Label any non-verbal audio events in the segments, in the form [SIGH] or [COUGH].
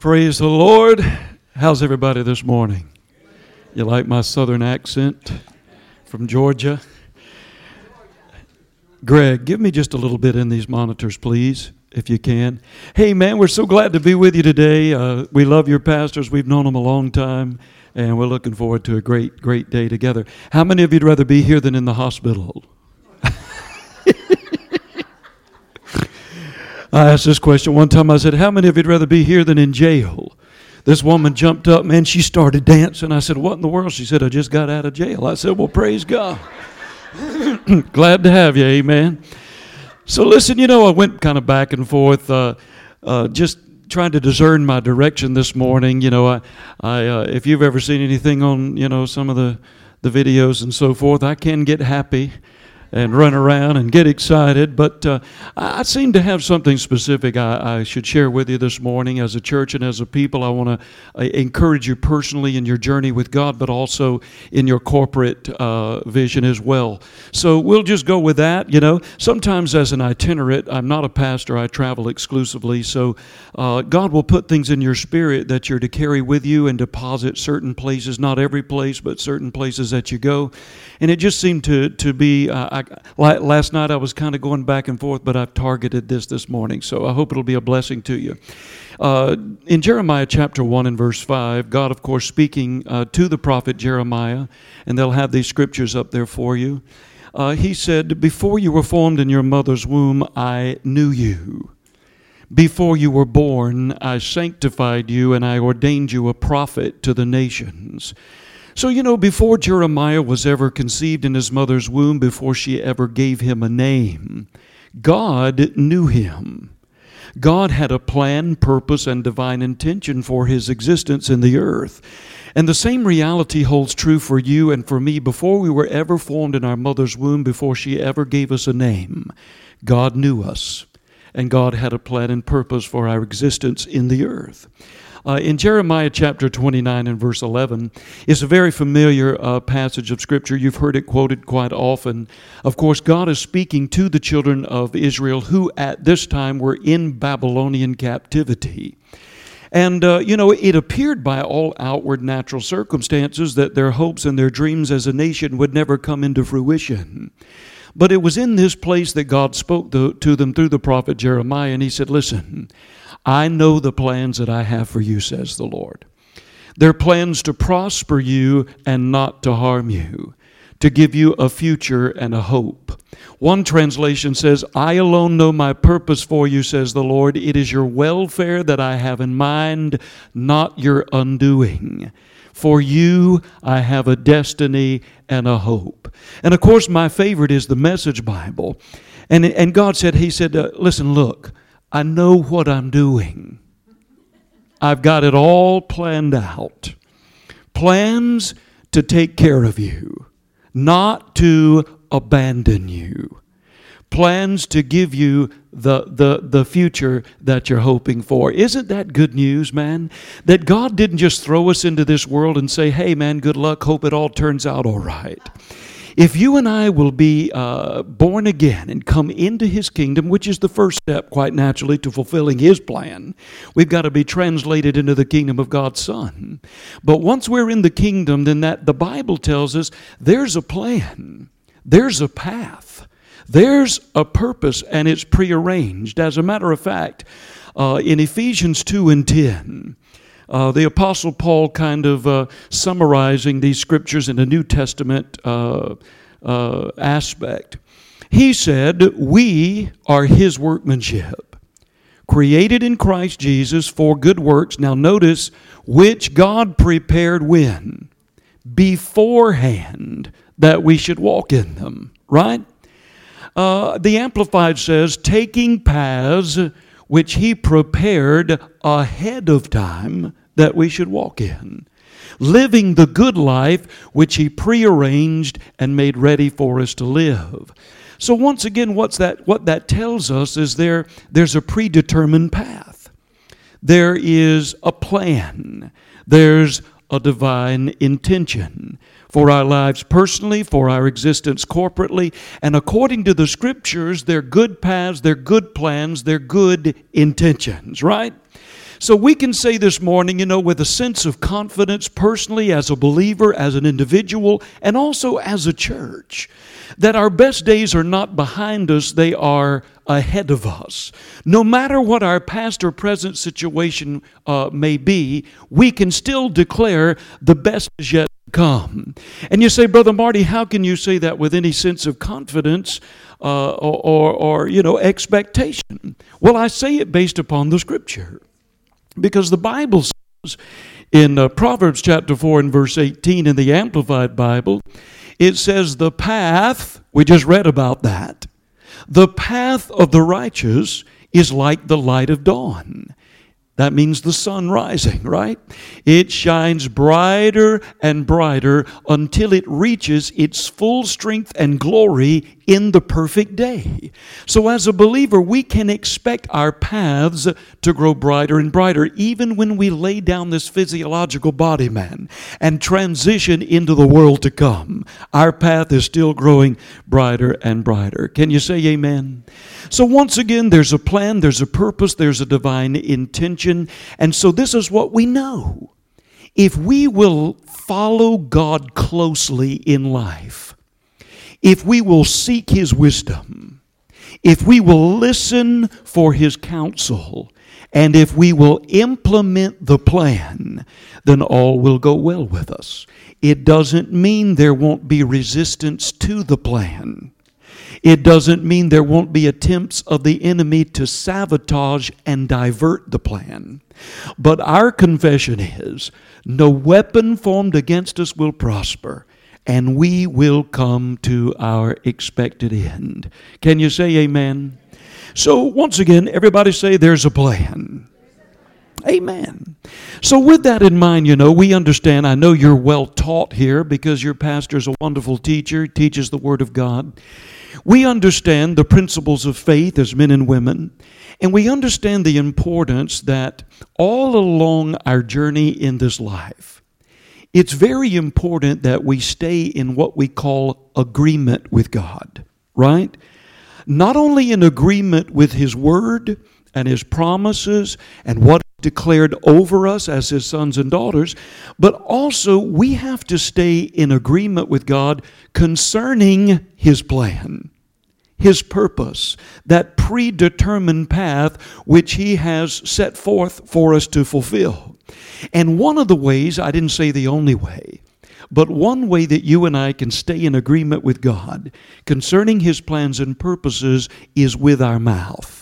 Praise the Lord. How's everybody this morning? You like my southern accent from Georgia? Greg, give me just a little bit in these monitors, please, if you can. Hey, man, we're so glad to be with you today. Uh, we love your pastors. We've known them a long time, and we're looking forward to a great, great day together. How many of you'd rather be here than in the hospital? I asked this question one time. I said, How many of you'd rather be here than in jail? This woman jumped up, man, she started dancing. I said, What in the world? She said, I just got out of jail. I said, Well, praise God. [CLEARS THROAT] Glad to have you, amen. So, listen, you know, I went kind of back and forth, uh, uh, just trying to discern my direction this morning. You know, I, I uh, if you've ever seen anything on, you know, some of the, the videos and so forth, I can get happy and run around and get excited. But uh, I seem to have something specific I, I, should share with you this morning as a church and as a people. I want to uh, encourage you personally in your journey with God, but also in your corporate uh, vision as well. So we'll just go with that. You know, sometimes as an itinerant, I'm not a pastor, I travel exclusively. So uh, God will put things in your spirit that you're to carry with you and deposit certain places, not every place, but certain places that you go. And it just seemed to, to be. I, last night I was kind of going back and forth, but I've targeted this this morning, so I hope it'll be a blessing to you. Uh, in Jeremiah chapter 1 and verse 5, God, of course, speaking uh, to the prophet Jeremiah, and they'll have these scriptures up there for you. Uh, he said, Before you were formed in your mother's womb, I knew you. Before you were born, I sanctified you, and I ordained you a prophet to the nations. So, you know, before Jeremiah was ever conceived in his mother's womb, before she ever gave him a name, God knew him. God had a plan, purpose, and divine intention for his existence in the earth. And the same reality holds true for you and for me before we were ever formed in our mother's womb, before she ever gave us a name. God knew us, and God had a plan and purpose for our existence in the earth. Uh, in Jeremiah chapter 29 and verse 11 is a very familiar uh, passage of Scripture. You've heard it quoted quite often. Of course, God is speaking to the children of Israel who at this time were in Babylonian captivity. And, uh, you know, it appeared by all outward natural circumstances that their hopes and their dreams as a nation would never come into fruition. But it was in this place that God spoke to, to them through the prophet Jeremiah, and he said, Listen, I know the plans that I have for you, says the Lord. They're plans to prosper you and not to harm you, to give you a future and a hope. One translation says, I alone know my purpose for you, says the Lord. It is your welfare that I have in mind, not your undoing. For you, I have a destiny and a hope. And of course, my favorite is the Message Bible. And, and God said, He said, uh, Listen, look, I know what I'm doing. I've got it all planned out. Plans to take care of you, not to abandon you. Plans to give you the, the, the future that you're hoping for. Isn't that good news, man? That God didn't just throw us into this world and say, hey, man, good luck, hope it all turns out all right. If you and I will be uh, born again and come into His kingdom, which is the first step, quite naturally, to fulfilling His plan, we've got to be translated into the kingdom of God's Son. But once we're in the kingdom, then that the Bible tells us there's a plan, there's a path, there's a purpose, and it's prearranged. As a matter of fact, uh, in Ephesians 2 and 10, uh, the Apostle Paul kind of uh, summarizing these scriptures in a New Testament uh, uh, aspect. He said, We are his workmanship, created in Christ Jesus for good works. Now, notice, which God prepared when? Beforehand that we should walk in them, right? Uh, the Amplified says, taking paths which he prepared ahead of time that we should walk in. Living the good life which he prearranged and made ready for us to live. So once again, what's that, what that tells us is there, there's a predetermined path. There is a plan. There's a divine intention for our lives personally, for our existence corporately. And according to the scriptures, they're good paths, they're good plans, they're good intentions, right? So we can say this morning, you know, with a sense of confidence personally, as a believer, as an individual, and also as a church, that our best days are not behind us, they are ahead of us. No matter what our past or present situation uh, may be, we can still declare the best is yet come. And you say, Brother Marty, how can you say that with any sense of confidence? Uh, or, or, or, you know, expectation. Well, I say it based upon the scripture. Because the Bible says in uh, Proverbs chapter 4 and verse 18 in the Amplified Bible, it says, The path, we just read about that, the path of the righteous is like the light of dawn. That means the sun rising, right? It shines brighter and brighter until it reaches its full strength and glory in the perfect day. So, as a believer, we can expect our paths to grow brighter and brighter, even when we lay down this physiological body, man, and transition into the world to come. Our path is still growing brighter and brighter. Can you say amen? So, once again, there's a plan, there's a purpose, there's a divine intention. And so, this is what we know. If we will follow God closely in life, if we will seek His wisdom, if we will listen for His counsel, and if we will implement the plan, then all will go well with us. It doesn't mean there won't be resistance to the plan. It doesn't mean there won't be attempts of the enemy to sabotage and divert the plan. But our confession is no weapon formed against us will prosper, and we will come to our expected end. Can you say amen? So, once again, everybody say there's a plan. Amen. So, with that in mind, you know, we understand. I know you're well taught here because your pastor is a wonderful teacher, teaches the Word of God. We understand the principles of faith as men and women, and we understand the importance that all along our journey in this life, it's very important that we stay in what we call agreement with God, right? Not only in agreement with His Word and His promises and what declared over us as His sons and daughters, but also we have to stay in agreement with God concerning His plan. His purpose, that predetermined path which He has set forth for us to fulfill. And one of the ways, I didn't say the only way, but one way that you and I can stay in agreement with God concerning His plans and purposes is with our mouth.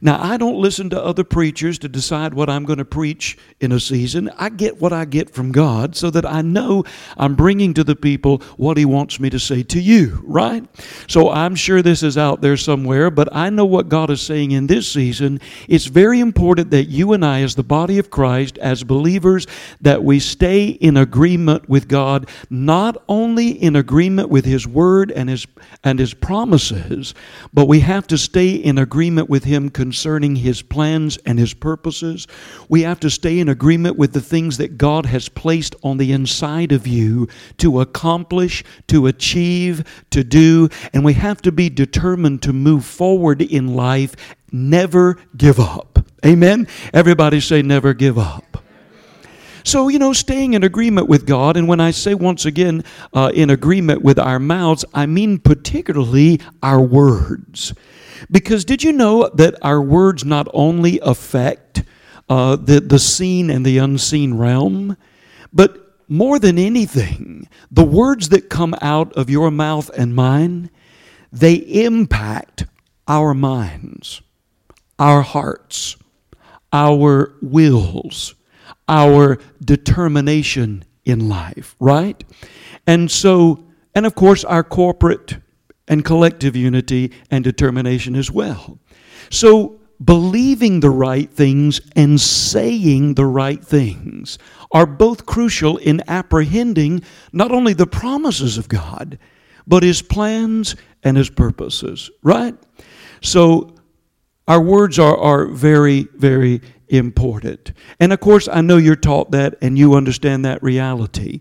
Now, I don't listen to other preachers to decide what I'm going to preach in a season. I get what I get from God so that I know I'm bringing to the people what He wants me to say to you, right? So I'm sure this is out there somewhere, but I know what God is saying in this season. It's very important that you and I, as the body of Christ, as believers, that we stay in agreement with God, not only in agreement with His Word and His, and His promises, but we have to stay in agreement with Him concerning His plans and His purposes. We have to stay in agreement with the things that God has placed on the inside of you to accomplish, to achieve, to do. And we have to be determined to move forward in life, never give up. Amen? Everybody say, never give up. So, you know, staying in agreement with God, and when I say once again uh, in agreement with our mouths, I mean particularly our words. Because did you know that our words not only affect uh, the, the seen and the unseen realm, but more than anything, the words that come out of your mouth and mine, they impact our minds, our hearts, our wills, our determination in life, right? And so, and of course, our corporate and collective unity and determination as well. So, believing the right things and saying the right things are both crucial in apprehending not only the promises of God, but His plans and His purposes, right? So, our words are, are very, very important. And of course, I know you're taught that and you understand that reality.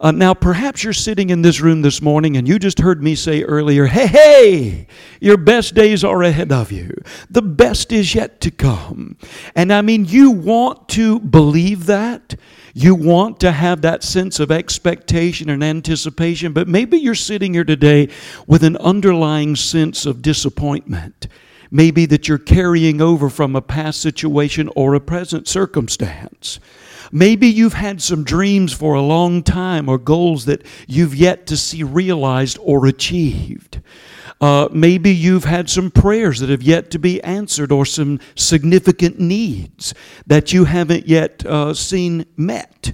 Uh, now, perhaps you're sitting in this room this morning and you just heard me say earlier, hey, hey, your best days are ahead of you. The best is yet to come. And I mean, you want to believe that. You want to have that sense of expectation and anticipation, but maybe you're sitting here today with an underlying sense of disappointment. Maybe that you're carrying over from a past situation or a present circumstance. Maybe you've had some dreams for a long time or goals that you've yet to see realized or achieved. Uh, maybe you've had some prayers that have yet to be answered or some significant needs that you haven't yet uh, seen met.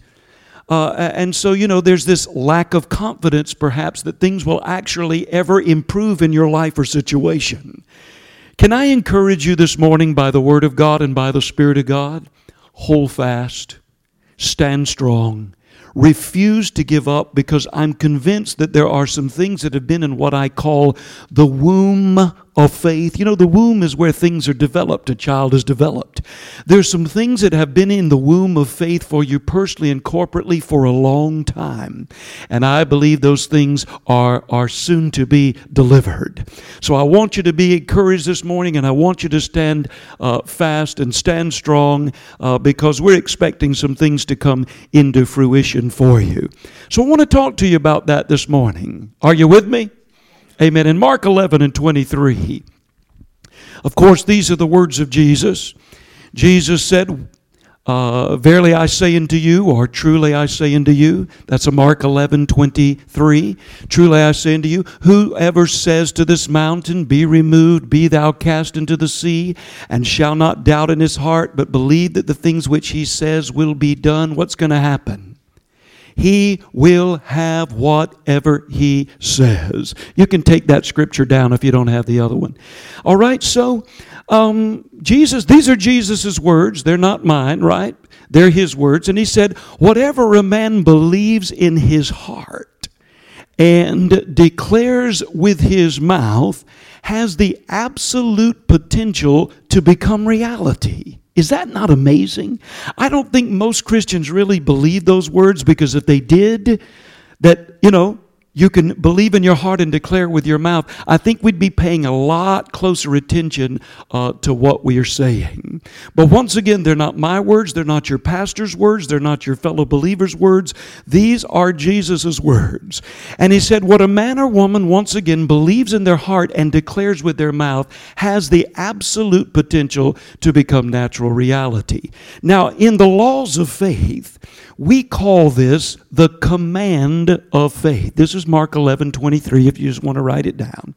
Uh, and so, you know, there's this lack of confidence perhaps that things will actually ever improve in your life or situation. Can I encourage you this morning by the Word of God and by the Spirit of God? Hold fast, stand strong, refuse to give up because I'm convinced that there are some things that have been in what I call the womb of faith. You know, the womb is where things are developed, a child is developed. There's some things that have been in the womb of faith for you personally and corporately for a long time. And I believe those things are, are soon to be delivered. So I want you to be encouraged this morning and I want you to stand uh, fast and stand strong uh, because we're expecting some things to come into fruition for you. So I want to talk to you about that this morning. Are you with me? Amen. In Mark 11 and 23, of course, these are the words of Jesus. Jesus said, uh, Verily I say unto you, or truly I say unto you, that's a Mark 11 23. Truly I say unto you, whoever says to this mountain, Be removed, be thou cast into the sea, and shall not doubt in his heart, but believe that the things which he says will be done, what's going to happen? He will have whatever He says. You can take that scripture down if you don't have the other one. All right, so um, Jesus, these are Jesus' words. They're not mine, right? They're His words. And He said, Whatever a man believes in his heart and declares with his mouth has the absolute potential to become reality. Is that not amazing? I don't think most Christians really believe those words because if they did, that, you know, you can believe in your heart and declare with your mouth, I think we'd be paying a lot closer attention uh, to what we are saying. But once again, they're not my words, they're not your pastor's words, they're not your fellow believers' words. These are Jesus' words. And he said, What a man or woman once again believes in their heart and declares with their mouth has the absolute potential to become natural reality. Now, in the laws of faith, we call this the command of faith. This is Mark 11 23, if you just want to write it down.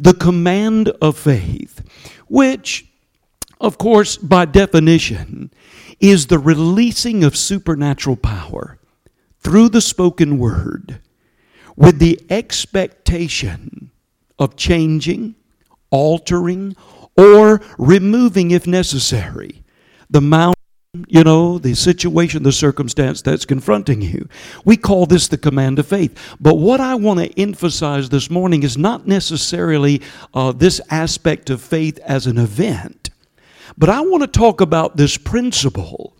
The command of faith, which, of course, by definition, is the releasing of supernatural power through the spoken word with the expectation of changing, altering, or removing, if necessary, the mountain you know, the situation, the circumstance that's confronting you. We call this the command of faith. But what I want to emphasize this morning is not necessarily uh, this aspect of faith as an event, but I want to talk about this principle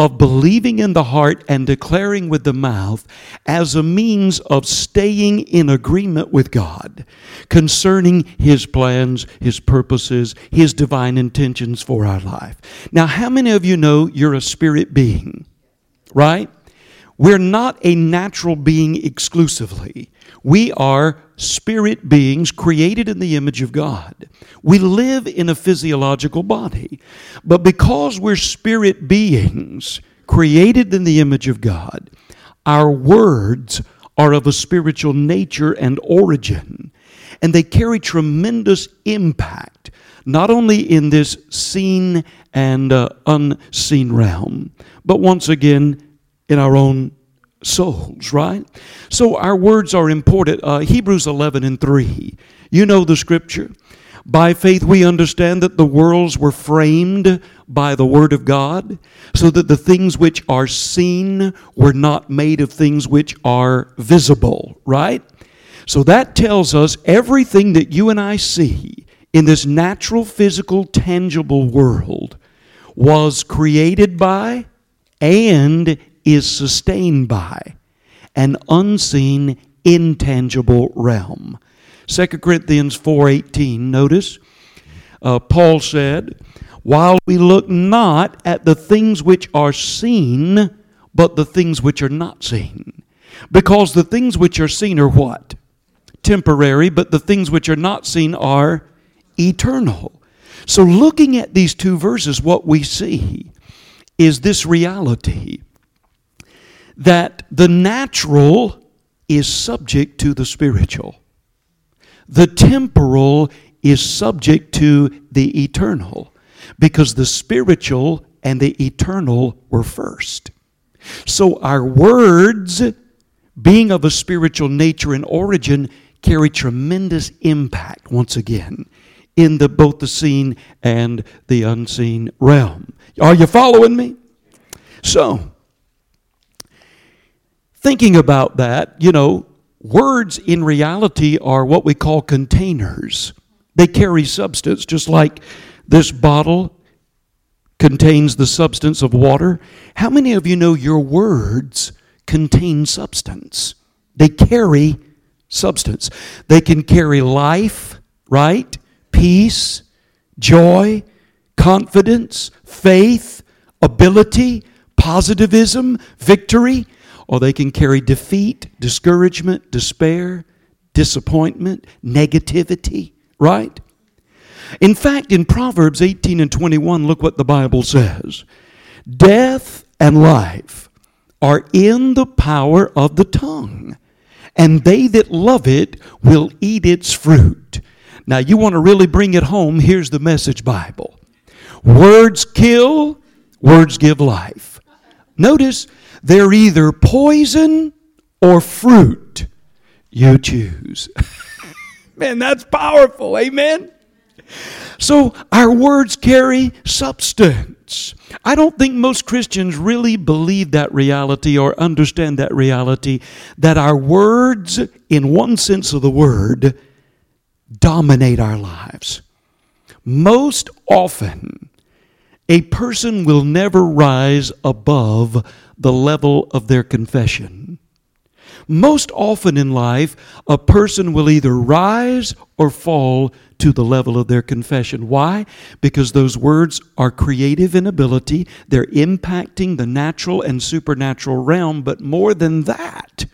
of believing in the heart and declaring with the mouth as a means of staying in agreement with God concerning His plans, His purposes, His divine intentions for our life. Now, how many of you know you're a spirit being? Right? We're not a natural being exclusively. We are spirit beings created in the image of God. We live in a physiological body. But because we're spirit beings created in the image of God, our words are of a spiritual nature and origin. And they carry tremendous impact, not only in this seen and uh, unseen realm, but once again in our own souls, right? So our words are important. Uh, Hebrews 11 and 3. You know the scripture. By faith, we understand that the worlds were framed by the Word of God, so that the things which are seen were not made of things which are visible, right? So that tells us everything that you and I see in this natural, physical, tangible world was created by, and is sustained by an unseen, intangible realm. 2 Corinthians 4:18, notice, uh, Paul said, while we look not at the things which are seen, but the things which are not seen. Because the things which are seen are what? Temporary, but the things which are not seen are eternal. So, looking at these two verses, what we see is this reality that the natural is subject to the spiritual, the temporal is subject to the eternal, because the spiritual and the eternal were first. So, our words, being of a spiritual nature and origin, carry tremendous impact once again in the, both the seen and the unseen realm. Are you following me? So, thinking about that, you know, words in reality are what we call containers. They carry substance, just like this bottle contains the substance of water. How many of you know your words contain substance? They carry substance. They can carry life, right? Peace, joy, confidence, faith, ability, positivism, victory or they can carry defeat, discouragement, despair, disappointment, negativity, right? In fact, in Proverbs 18 and 21, look what the Bible says Death and life are in the power of the tongue, and they that love it will eat its fruit. Now, you want to really bring it home, here's the message Bible Words kill, words give life. Notice, they're either poison or fruit. You choose. [LAUGHS] Man, that's powerful. Amen. So our words carry substance. I don't think most Christians really believe that reality or understand that reality that our words, in one sense of the word, dominate our lives. Most often, a person will never rise above the level of their confession. Most often in life, a person will either rise or fall to the level of their confession. Why? Because those words are creative in ability, they're impacting the natural and supernatural realm, but more than that,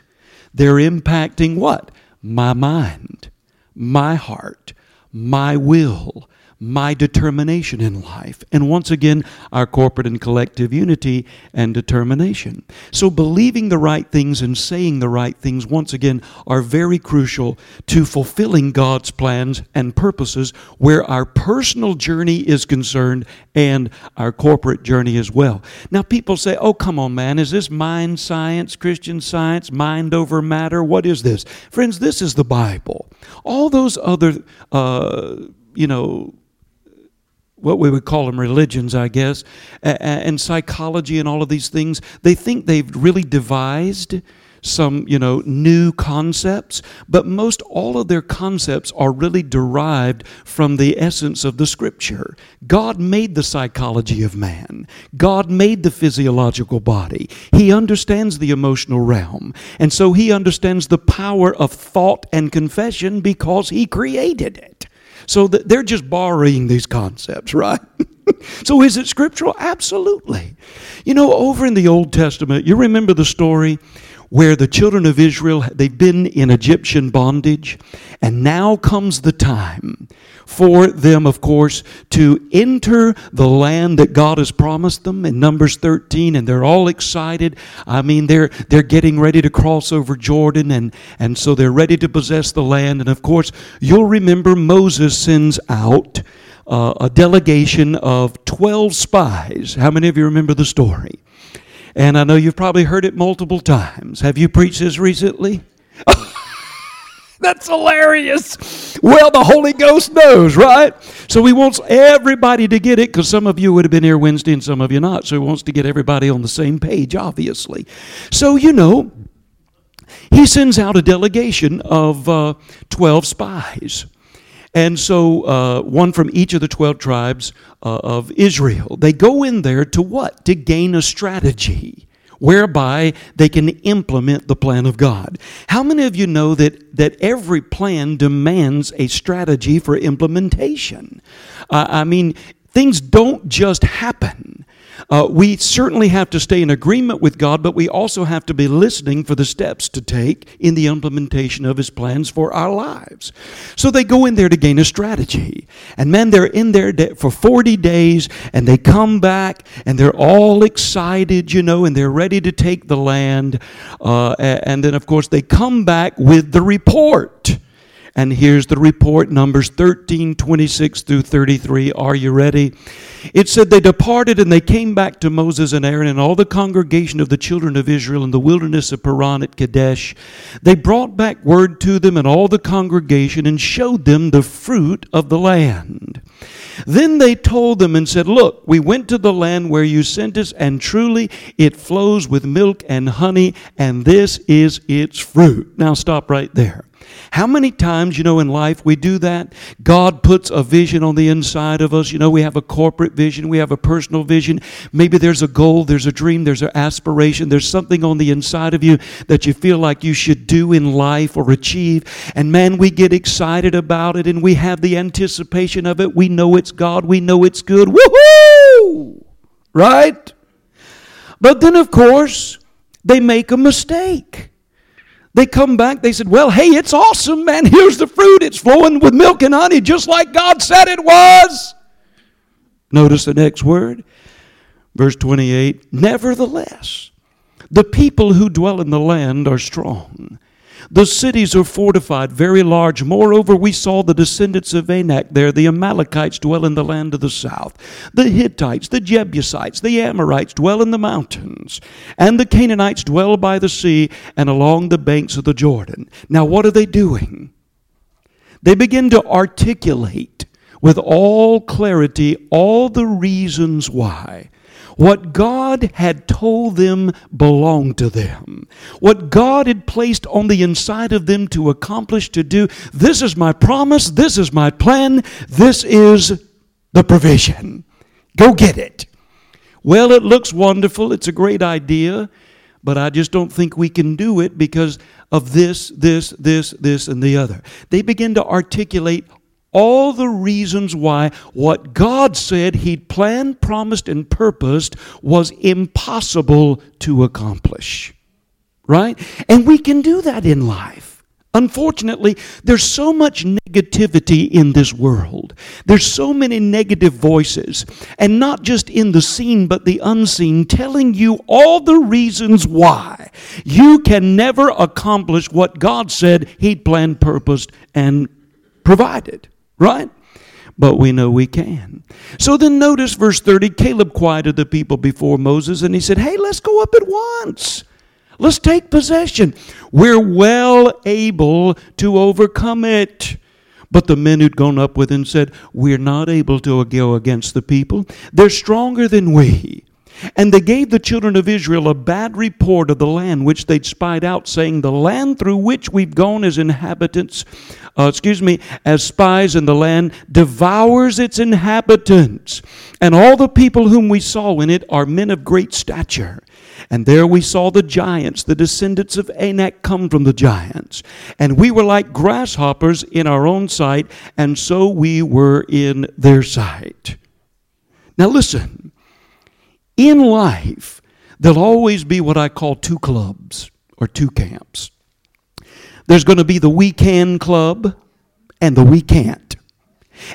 they're impacting what? My mind, my heart, my will, my determination in life. And once again, our corporate and collective unity and determination. So, believing the right things and saying the right things, once again, are very crucial to fulfilling God's plans and purposes where our personal journey is concerned and our corporate journey as well. Now, people say, oh, come on, man, is this mind science, Christian science, mind over matter? What is this? Friends, this is the Bible. All those other, uh, you know, what we would call them religions, I guess, and psychology and all of these things, they think they've really devised some, you know, new concepts, but most all of their concepts are really derived from the essence of the scripture. God made the psychology of man. God made the physiological body. He understands the emotional realm. And so he understands the power of thought and confession because he created it. So they're just borrowing these concepts, right? [LAUGHS] so is it scriptural? Absolutely. You know, over in the Old Testament, you remember the story where the children of Israel, they've been in Egyptian bondage, and now comes the time for them, of course, to enter the land that God has promised them in Numbers 13, and they're all excited. I mean, they're, they're getting ready to cross over Jordan, and, and so they're ready to possess the land. And of course, you'll remember Moses sends out uh, a delegation of 12 spies. How many of you remember the story? And I know you've probably heard it multiple times. Have you preached this recently? [LAUGHS] That's hilarious. Well, the Holy Ghost knows, right? So he wants everybody to get it because some of you would have been here Wednesday and some of you not. So he wants to get everybody on the same page, obviously. So, you know, he sends out a delegation of uh, 12 spies. And so, uh, one from each of the 12 tribes uh, of Israel. They go in there to what? To gain a strategy whereby they can implement the plan of God. How many of you know that, that every plan demands a strategy for implementation? Uh, I mean, things don't just happen. Uh, we certainly have to stay in agreement with God, but we also have to be listening for the steps to take in the implementation of His plans for our lives. So they go in there to gain a strategy. And man, they're in there for 40 days and they come back and they're all excited, you know, and they're ready to take the land. Uh, and then, of course, they come back with the report. And here's the report Numbers 13, 26 through 33. Are you ready? It said, They departed and they came back to Moses and Aaron and all the congregation of the children of Israel in the wilderness of Paran at Kadesh. They brought back word to them and all the congregation and showed them the fruit of the land. Then they told them and said, Look, we went to the land where you sent us, and truly it flows with milk and honey, and this is its fruit. Now stop right there. How many times, you know, in life we do that? God puts a vision on the inside of us. You know, we have a corporate vision, we have a personal vision. Maybe there's a goal, there's a dream, there's an aspiration, there's something on the inside of you that you feel like you should do in life or achieve. And man, we get excited about it and we have the anticipation of it. We know it's God, we know it's good. Woohoo! Right? But then, of course, they make a mistake. They come back, they said, Well, hey, it's awesome, man. Here's the fruit. It's flowing with milk and honey, just like God said it was. Notice the next word, verse 28 Nevertheless, the people who dwell in the land are strong the cities are fortified, very large. Moreover, we saw the descendants of Anak there. The Amalekites dwell in the land of the south. The Hittites, the Jebusites, the Amorites dwell in the mountains. And the Canaanites dwell by the sea and along the banks of the Jordan. Now, what are they doing? They begin to articulate with all clarity all the reasons why what God had told them belonged to them. What God had placed on the inside of them to accomplish, to do. This is my promise. This is my plan. This is the provision. Go get it. Well, it looks wonderful. It's a great idea. But I just don't think we can do it because of this, this, this, this, and the other. They begin to articulate all the reasons why what God said He'd planned, promised, and purposed was impossible to accomplish. Right? And we can do that in life. Unfortunately, there's so much negativity in this world. There's so many negative voices, and not just in the seen, but the unseen, telling you all the reasons why you can never accomplish what God said He'd planned, purposed, and provided. Right? But we know we can. So then notice verse 30 Caleb quieted the people before Moses and he said, Hey, let's go up at once. Let's take possession. We're well able to overcome it. But the men who'd gone up with him said, We're not able to go against the people. They're stronger than we. And they gave the children of Israel a bad report of the land which they'd spied out, saying, The land through which we've gone as inhabitants, uh, excuse me, as spies in the land, devours its inhabitants. And all the people whom we saw in it are men of great stature. And there we saw the giants, the descendants of Anak come from the giants. And we were like grasshoppers in our own sight, and so we were in their sight. Now listen. In life, there'll always be what I call two clubs or two camps. There's going to be the we can club and the we can't.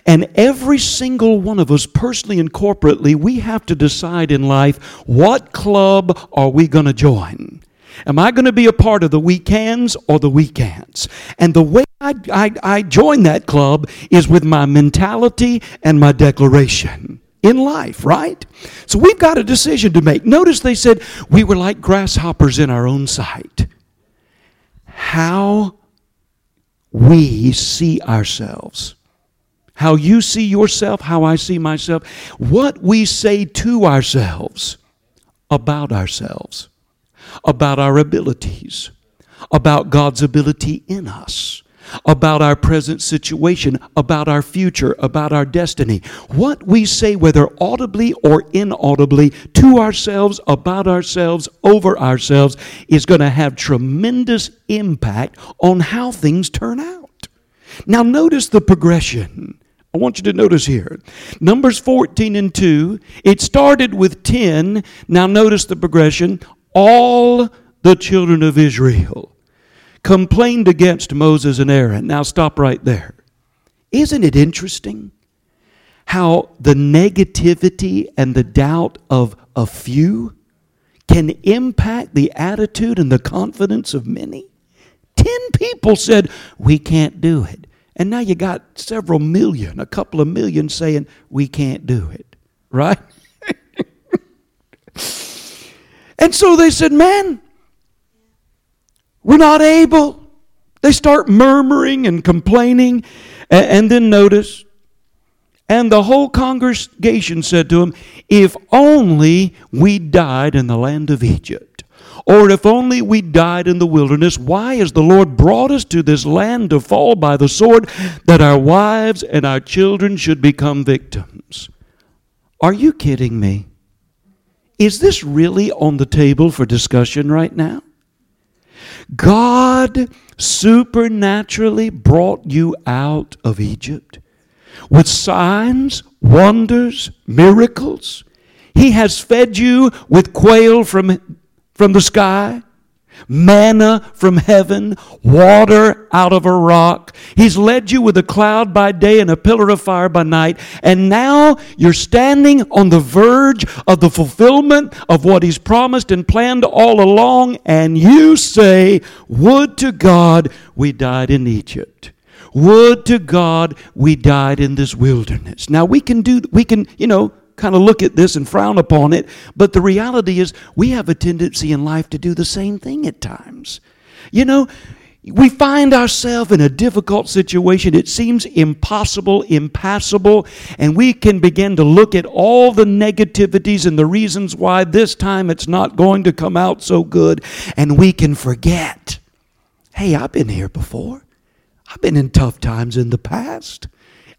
And every single one of us, personally and corporately, we have to decide in life what club are we going to join? Am I going to be a part of the we cans or the we can'ts? And the way I, I, I join that club is with my mentality and my declaration in life, right? So we've got a decision to make. Notice they said we were like grasshoppers in our own sight. How we see ourselves. How you see yourself, how I see myself, what we say to ourselves about ourselves, about our abilities, about God's ability in us about our present situation, about our future, about our destiny. What we say, whether audibly or inaudibly, to ourselves, about ourselves, over ourselves, is going to have tremendous impact on how things turn out. Now, notice the progression. I want you to notice here. Numbers 14 and 2, it started with 10. Now, notice the progression. All the children of Israel complained against Moses and Aaron. Now, stop right there. Isn't it interesting how the negativity and the doubt of a few can impact the attitude and the confidence of many? Ten people said, We can't do it. And now you got several million, a couple of million saying, We can't do it. Right? [LAUGHS] and so they said, Man, we're not able. They start murmuring and complaining. And, and then notice, and the whole congregation said to him, If only we died in the land of Egypt, or if only we died in the wilderness, why has the Lord brought us to this land to fall by the sword, that our wives and our children should become victims? Are you kidding me? Is this really on the table for discussion right now? God supernaturally brought you out of Egypt with signs, wonders, miracles. He has fed you with quail from, from the sky manna from heaven, water out of a rock. He's led you with a cloud by day and a pillar of fire by night. And now you're standing on the verge of the fulfillment of what He's promised and planned all along. And you say, Would to God we died in Egypt. Would to God we died in this wilderness. Now we can do, we can, you know, kind of look at this and frown upon it, but the reality is we have a tendency in life to do the same thing at times. You know, we find ourselves in a difficult situation. It seems impossible, impassable, and we can begin to look at all the negativities and the reasons why this time it's not going to come out so good, and we can forget hey, I've been here before. I've been in tough times in the past.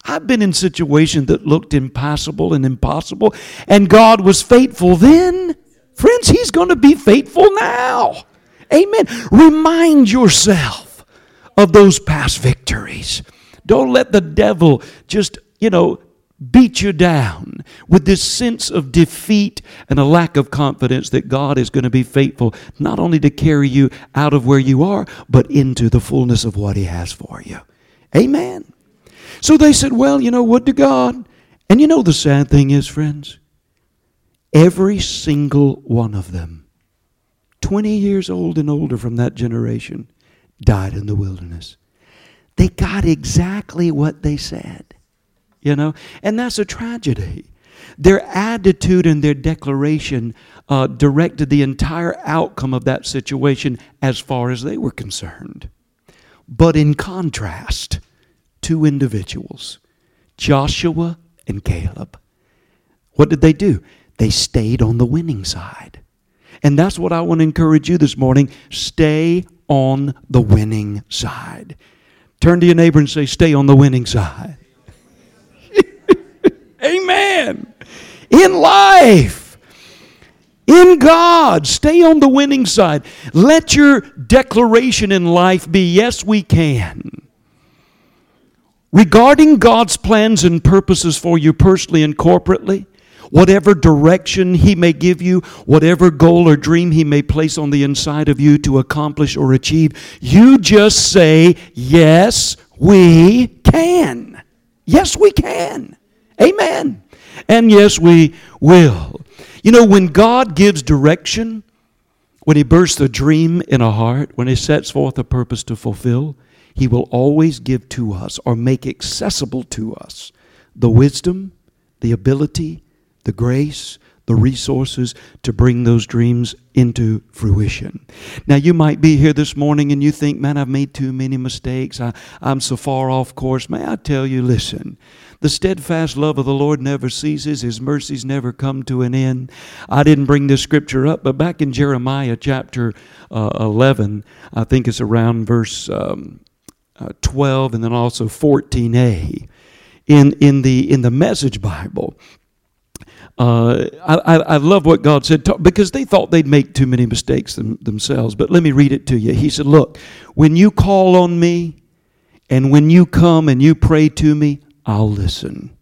I've been in situations that looked impossible and impossible, and God was faithful then. Friends, He's going to be faithful now. Amen. Remind yourself of those past victories. Don't let the devil just, you know, beat you down with this sense of defeat and a lack of confidence that God is going to be faithful not only to carry you out of where you are, but into the fullness of what He has for you. Amen. So they said, Well, you know, would to God. And you know the sad thing is, friends? Every single one of them, 20 years old and older from that generation, died in the wilderness. They got exactly what they said, you know? And that's a tragedy. Their attitude and their declaration uh, directed the entire outcome of that situation as far as they were concerned. But in contrast, two individuals, Joshua and Caleb. What did they do? They stayed on the winning side. And that's what I want to encourage you this morning. Stay on the winning side. Turn to your neighbor and say, Stay on the winning side. [LAUGHS] Amen. In life, in God, stay on the winning side. Let your declaration in life be, Yes, we can regarding God's plans and purposes for you personally and corporately, whatever direction He may give you, whatever goal or dream He may place on the inside of you to accomplish or achieve, you just say, Yes, we can. Yes, we can. Amen. And yes, we will. You know, when God gives direction, when He bursts a dream in a heart, when He sets forth a purpose to fulfill, he will always give to us or make accessible to us the wisdom, the ability, the grace, the resources to bring those dreams into fruition. Now, you might be here this morning and you think, man, I've made too many mistakes. I, I'm so far off course. May I tell you, listen, the steadfast love of the Lord never ceases, His mercies never come to an end. I didn't bring this scripture up, but back in Jeremiah chapter uh, 11, I think it's around verse. Um, uh, 12 and then also 14a in, in, the, in the Message Bible. Uh, I, I, love what God said because they thought they'd make too many mistakes them, themselves. But let me read it to you. He said, Look, when you call on me and when you come and you pray to me, I'll listen.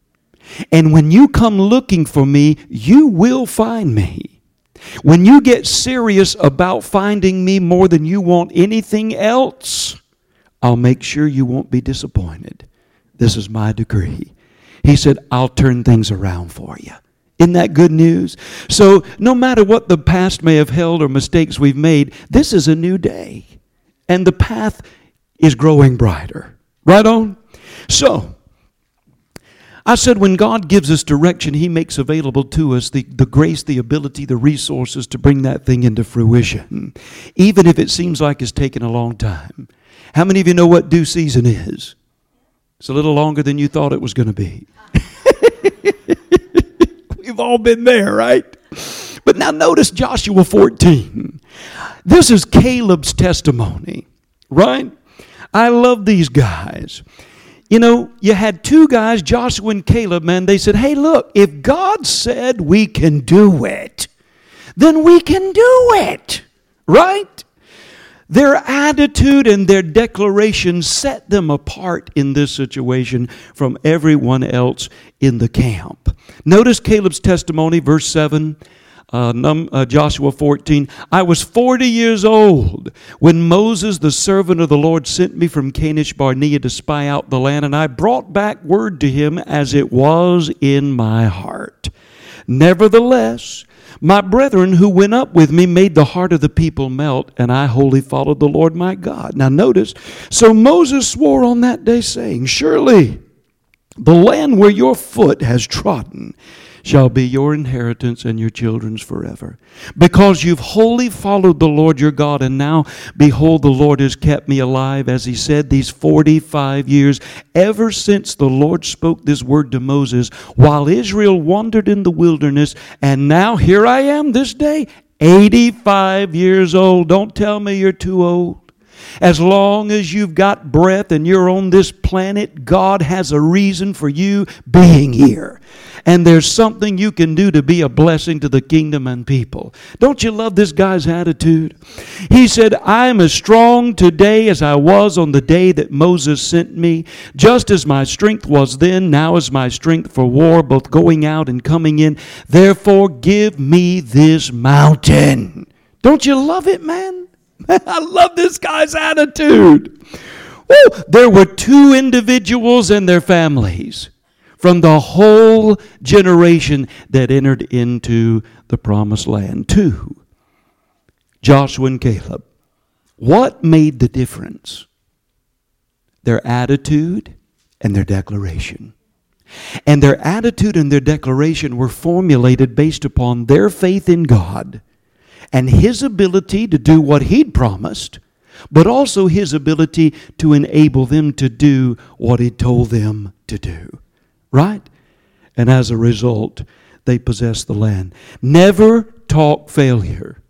And when you come looking for me, you will find me. When you get serious about finding me more than you want anything else, I'll make sure you won't be disappointed. This is my decree. He said, I'll turn things around for you. Isn't that good news? So, no matter what the past may have held or mistakes we've made, this is a new day. And the path is growing brighter. Right on? So, I said when God gives us direction, He makes available to us the, the grace, the ability, the resources to bring that thing into fruition, even if it seems like it's taken a long time. How many of you know what due season is? It's a little longer than you thought it was going to be. [LAUGHS] We've all been there, right? But now notice Joshua 14. This is Caleb's testimony, right? I love these guys. You know, you had two guys, Joshua and Caleb, man. They said, hey, look, if God said we can do it, then we can do it, right? Their attitude and their declaration set them apart in this situation from everyone else in the camp. Notice Caleb's testimony, verse 7. Uh, num, uh, Joshua 14. I was 40 years old when Moses, the servant of the Lord, sent me from Kadesh Barnea to spy out the land, and I brought back word to him as it was in my heart. Nevertheless, my brethren who went up with me made the heart of the people melt, and I wholly followed the Lord my God. Now, notice, so Moses swore on that day, saying, Surely the land where your foot has trodden shall be your inheritance and your children's forever. Because you've wholly followed the Lord your God, and now, behold, the Lord has kept me alive, as he said, these 45 years, ever since the Lord spoke this word to Moses, while Israel wandered in the wilderness, and now here I am this day, 85 years old. Don't tell me you're too old. As long as you've got breath and you're on this planet, God has a reason for you being here. And there's something you can do to be a blessing to the kingdom and people. Don't you love this guy's attitude? He said, I am as strong today as I was on the day that Moses sent me. Just as my strength was then, now is my strength for war, both going out and coming in. Therefore, give me this mountain. Don't you love it, man? [LAUGHS] I love this guy's attitude. Woo! There were two individuals and their families from the whole generation that entered into the promised land. Two Joshua and Caleb. What made the difference? Their attitude and their declaration. And their attitude and their declaration were formulated based upon their faith in God and his ability to do what he'd promised, but also his ability to enable them to do what he told them to do. Right? And as a result, they possess the land. Never talk failure.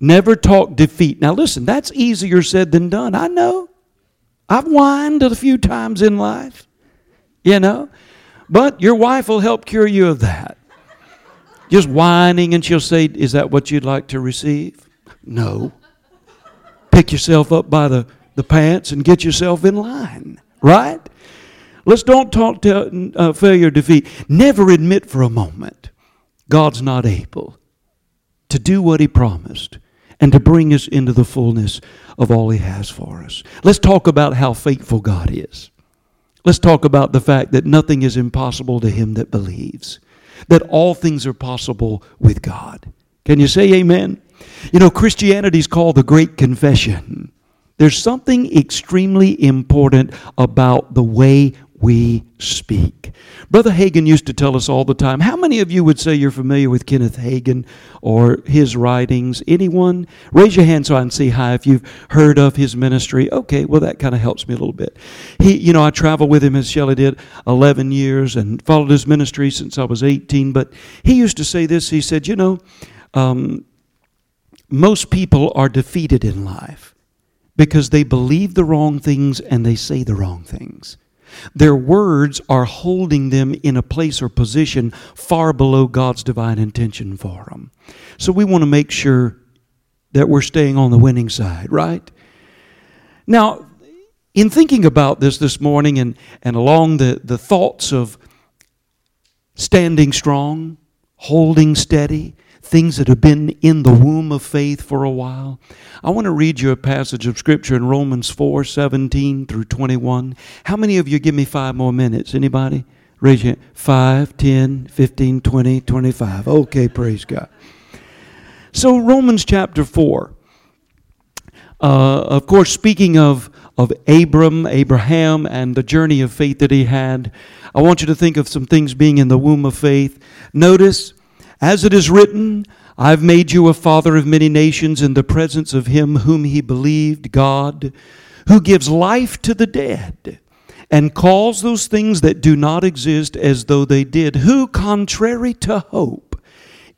Never talk defeat. Now, listen, that's easier said than done. I know. I've whined a few times in life, you know. But your wife will help cure you of that just whining, and she'll say, Is that what you'd like to receive? No. Pick yourself up by the, the pants and get yourself in line, right? Let's don't talk to uh, failure, defeat. Never admit for a moment God's not able to do what He promised and to bring us into the fullness of all He has for us. Let's talk about how faithful God is. Let's talk about the fact that nothing is impossible to him that believes that all things are possible with God. Can you say amen? You know, Christianity is called the Great Confession. There's something extremely important about the way we speak. Brother Hagin used to tell us all the time. How many of you would say you're familiar with Kenneth Hagin or his writings? Anyone? Raise your hand so I can see hi if you've heard of his ministry. Okay, well that kind of helps me a little bit. He, you know, I traveled with him as Shelley did 11 years and followed his ministry since I was 18. But he used to say this. He said, you know, um, most people are defeated in life because they believe the wrong things and they say the wrong things. Their words are holding them in a place or position far below God's divine intention for them. So we want to make sure that we're staying on the winning side, right? Now, in thinking about this this morning and, and along the, the thoughts of standing strong, holding steady, things that have been in the womb of faith for a while. I want to read you a passage of scripture in Romans 4 17 through 21. How many of you give me five more minutes? Anybody? Raise your hand. 5, 10, 15, 20, 25. Okay, praise God. So, Romans chapter 4. Uh, of course, speaking of, of Abram, Abraham, and the journey of faith that he had, I want you to think of some things being in the womb of faith. Notice as it is written, I've made you a father of many nations in the presence of him whom he believed, God, who gives life to the dead and calls those things that do not exist as though they did, who, contrary to hope,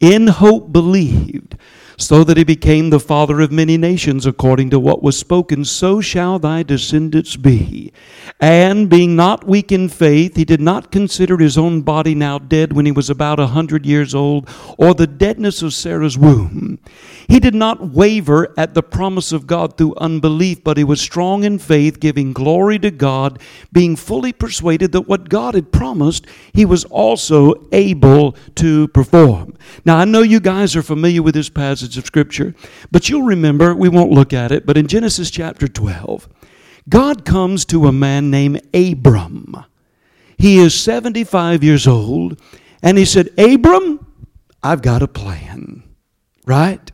in hope believed so that he became the father of many nations according to what was spoken, so shall thy descendants be. And being not weak in faith, he did not consider his own body now dead when he was about a hundred years old, or the deadness of Sarah's womb. He did not waver at the promise of God through unbelief, but he was strong in faith, giving glory to God, being fully persuaded that what God had promised, he was also able to perform. Now, I know you guys are familiar with this passage of Scripture, but you'll remember, we won't look at it, but in Genesis chapter 12, God comes to a man named Abram. He is 75 years old, and he said, Abram, I've got a plan, right?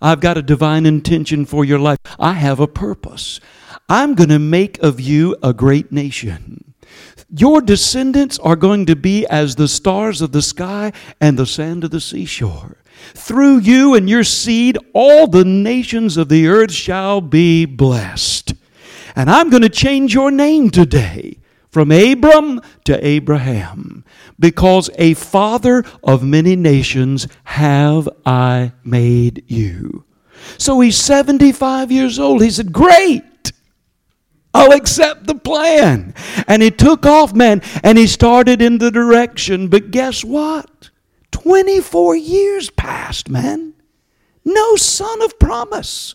I've got a divine intention for your life. I have a purpose. I'm going to make of you a great nation. Your descendants are going to be as the stars of the sky and the sand of the seashore. Through you and your seed, all the nations of the earth shall be blessed. And I'm going to change your name today from Abram to Abraham, because a father of many nations have I made you. So he's 75 years old. He said, Great. I'll accept the plan. And he took off, man, and he started in the direction. But guess what? 24 years passed, man. No son of promise.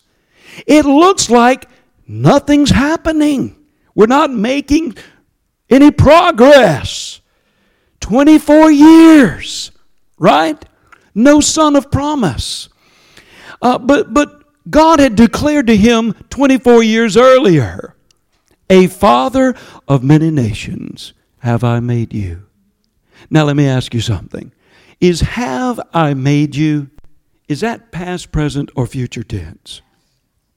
It looks like nothing's happening. We're not making any progress. 24 years, right? No son of promise. Uh, but, but God had declared to him 24 years earlier, A father of many nations have I made you. Now, let me ask you something. Is have I made you, is that past, present, or future tense?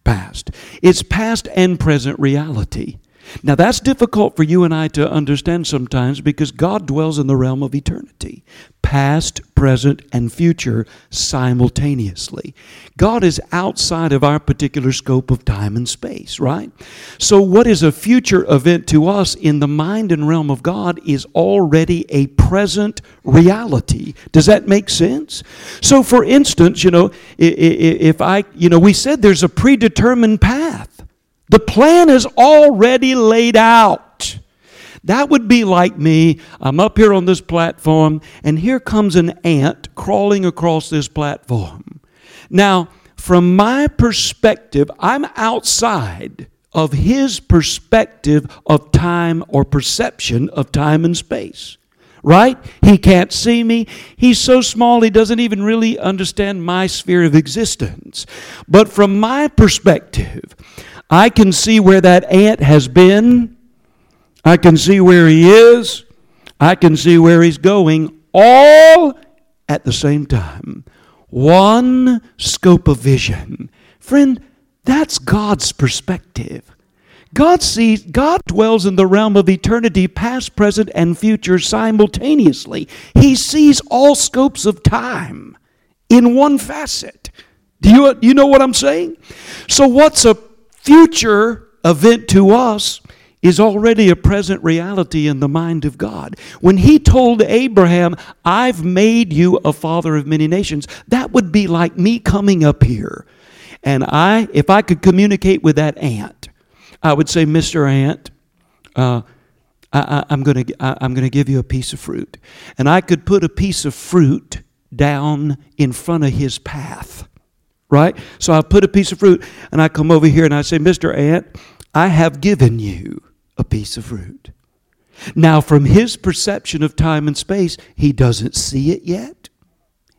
Past. It's past and present reality. Now, that's difficult for you and I to understand sometimes because God dwells in the realm of eternity past, present, and future simultaneously. God is outside of our particular scope of time and space, right? So, what is a future event to us in the mind and realm of God is already a present reality. Does that make sense? So, for instance, you know, if I, you know, we said there's a predetermined path, the plan is already laid out. That would be like me. I'm up here on this platform, and here comes an ant crawling across this platform. Now, from my perspective, I'm outside of his perspective of time or perception of time and space. Right? He can't see me. He's so small he doesn't even really understand my sphere of existence. But from my perspective, I can see where that ant has been I can see where he is. I can see where he's going, all at the same time. One scope of vision. Friend, that's God's perspective. God sees, God dwells in the realm of eternity, past, present, and future simultaneously. He sees all scopes of time in one facet. Do you, you know what I'm saying? So, what's a future event to us is already a present reality in the mind of God. When he told Abraham, I've made you a father of many nations, that would be like me coming up here And I, if I could communicate with that ant, I would say, Mr. Ant, uh, I, am going to I'm going to give you a piece of fruit, and I could put a piece of fruit down in front of his path, right? So I put a piece of fruit, and I come over here and I say, Mr. Ant, I have given you a piece of fruit. Now, from his perception of time and space, he doesn't see it yet.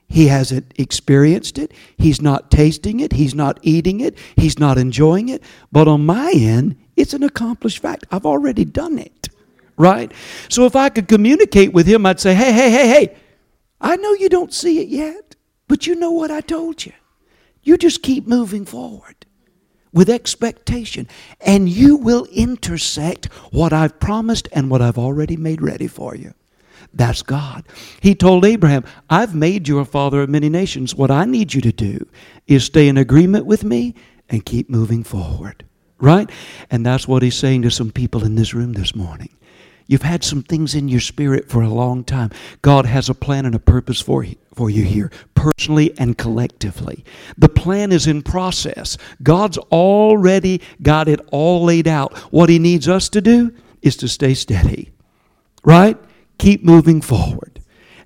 He hasn't experienced it. He's not tasting it. He's not eating it. He's not enjoying it. But on my end, it's an accomplished fact. I've already done it. Right? So if I could communicate with him, I'd say, hey, hey, hey, hey, I know you don't see it yet, but you know what I told you. You just keep moving forward with expectation, and you will intersect what I've promised and what I've already made ready for you. That's God. He told Abraham, I've made you a father of many nations. What I need you to do is stay in agreement with me and keep moving forward. Right? And that's what he's saying to some people in this room this morning. You've had some things in your spirit for a long time. God has a plan and a purpose for, for you here, personally and collectively. The plan is in process. God's already got it all laid out. What He needs us to do is to stay steady, right? keep moving forward.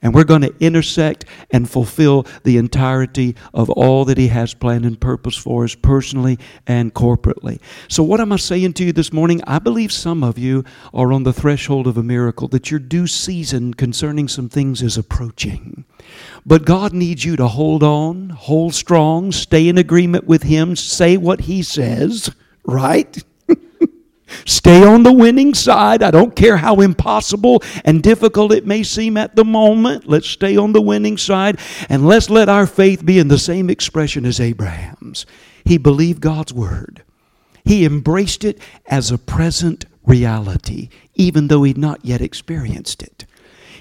And we're going to intersect and fulfill the entirety of all that He has planned and purpose for us personally and corporately. So, what am I saying to you this morning? I believe some of you are on the threshold of a miracle, that your due season concerning some things is approaching. But God needs you to hold on, hold strong, stay in agreement with Him, say what He says, right? Stay on the winning side. I don't care how impossible and difficult it may seem at the moment. Let's stay on the winning side and let's let our faith be in the same expression as Abraham's. He believed God's word, he embraced it as a present reality, even though he'd not yet experienced it.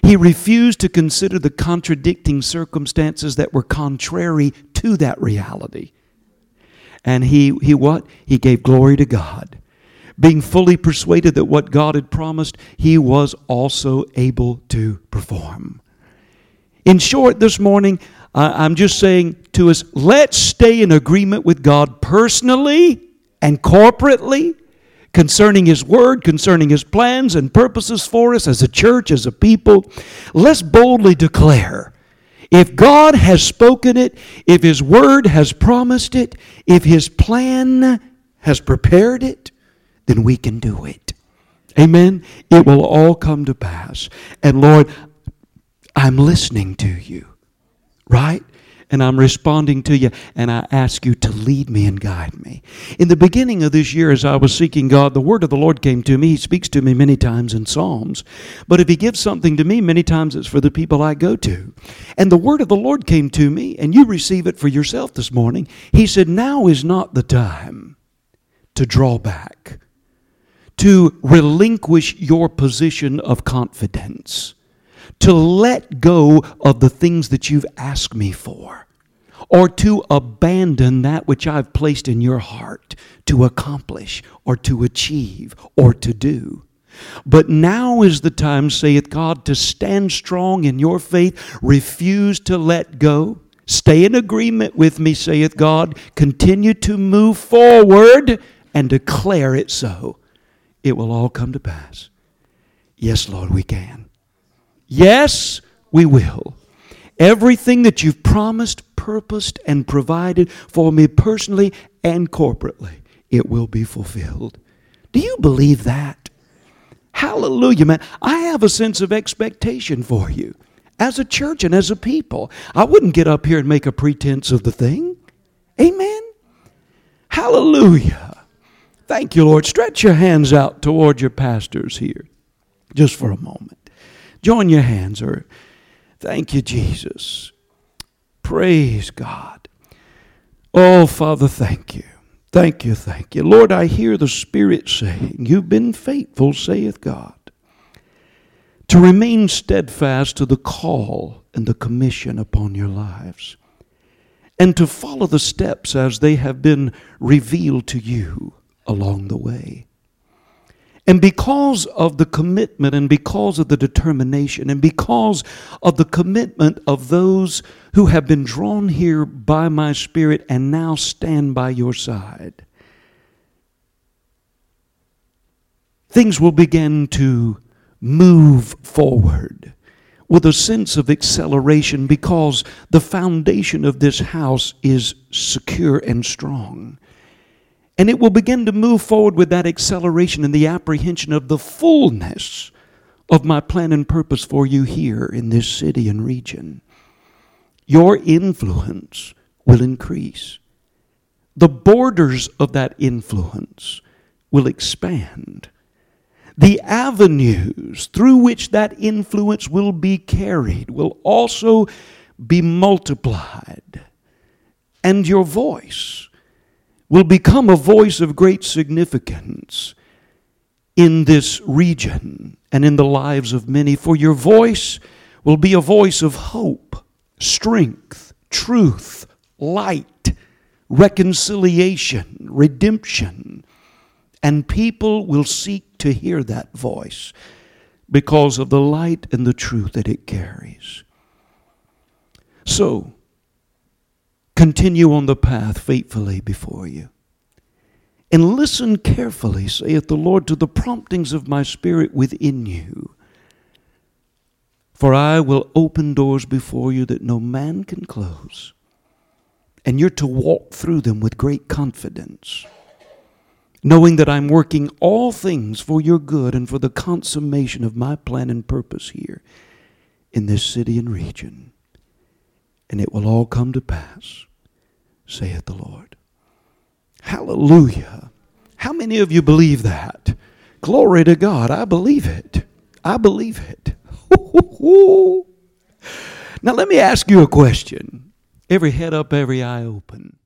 He refused to consider the contradicting circumstances that were contrary to that reality. And he, he what? He gave glory to God being fully persuaded that what God had promised, he was also able to perform. In short, this morning, I'm just saying to us let's stay in agreement with God personally and corporately concerning His Word, concerning His plans and purposes for us as a church, as a people. Let's boldly declare if God has spoken it, if His Word has promised it, if His plan has prepared it, then we can do it. Amen. It will all come to pass. And Lord, I'm listening to you, right? And I'm responding to you, and I ask you to lead me and guide me. In the beginning of this year, as I was seeking God, the word of the Lord came to me. He speaks to me many times in Psalms. But if He gives something to me, many times it's for the people I go to. And the word of the Lord came to me, and you receive it for yourself this morning. He said, Now is not the time to draw back to relinquish your position of confidence, to let go of the things that you've asked me for, or to abandon that which I've placed in your heart to accomplish, or to achieve, or to do. But now is the time, saith God, to stand strong in your faith, refuse to let go. Stay in agreement with me, saith God. Continue to move forward and declare it so it will all come to pass. Yes, Lord, we can. Yes, we will. Everything that you've promised, purposed, and provided for me personally and corporately, it will be fulfilled. Do you believe that? Hallelujah, man. I have a sense of expectation for you as a church and as a people. I wouldn't get up here and make a pretense of the thing. Amen. Hallelujah. Thank you, Lord. Stretch your hands out toward your pastors here just for a moment. Join your hands, or thank you, Jesus. Praise God. Oh, Father, thank you. Thank you, thank you. Lord, I hear the Spirit saying, You've been faithful, saith God, to remain steadfast to the call and the commission upon your lives, and to follow the steps as they have been revealed to you along the way. And because of the commitment and because of the determination and because of the commitment of those who have been drawn here by my Spirit and now stand by your side, things will begin to move forward with a sense of acceleration because the foundation of this house is secure and strong. And it will begin to move forward with that acceleration and the apprehension of the fullness of my plan and purpose for you here in this city and region. Your influence will increase. The borders of that influence will expand. The avenues through which that influence will be carried will also be multiplied. And your voice will become a voice of great significance in this region and in the lives of many, for your voice will be a voice of hope, strength, truth, light, reconciliation, redemption. And people will seek to hear that voice because of the light and the truth that it carries. So, Continue on the path faithfully before you. And listen carefully, saith the Lord, to the promptings of my spirit within you. For I will open doors before you that no man can close. And you're to walk through them with great confidence, knowing that I'm working all things for your good and for the consummation of my plan and purpose here in this city and region and it will all come to pass, saith the Lord. Hallelujah. How many of you believe that? Glory to God. I believe it. I believe it. [LAUGHS] now, let me ask you a question. Every head up, every eye open.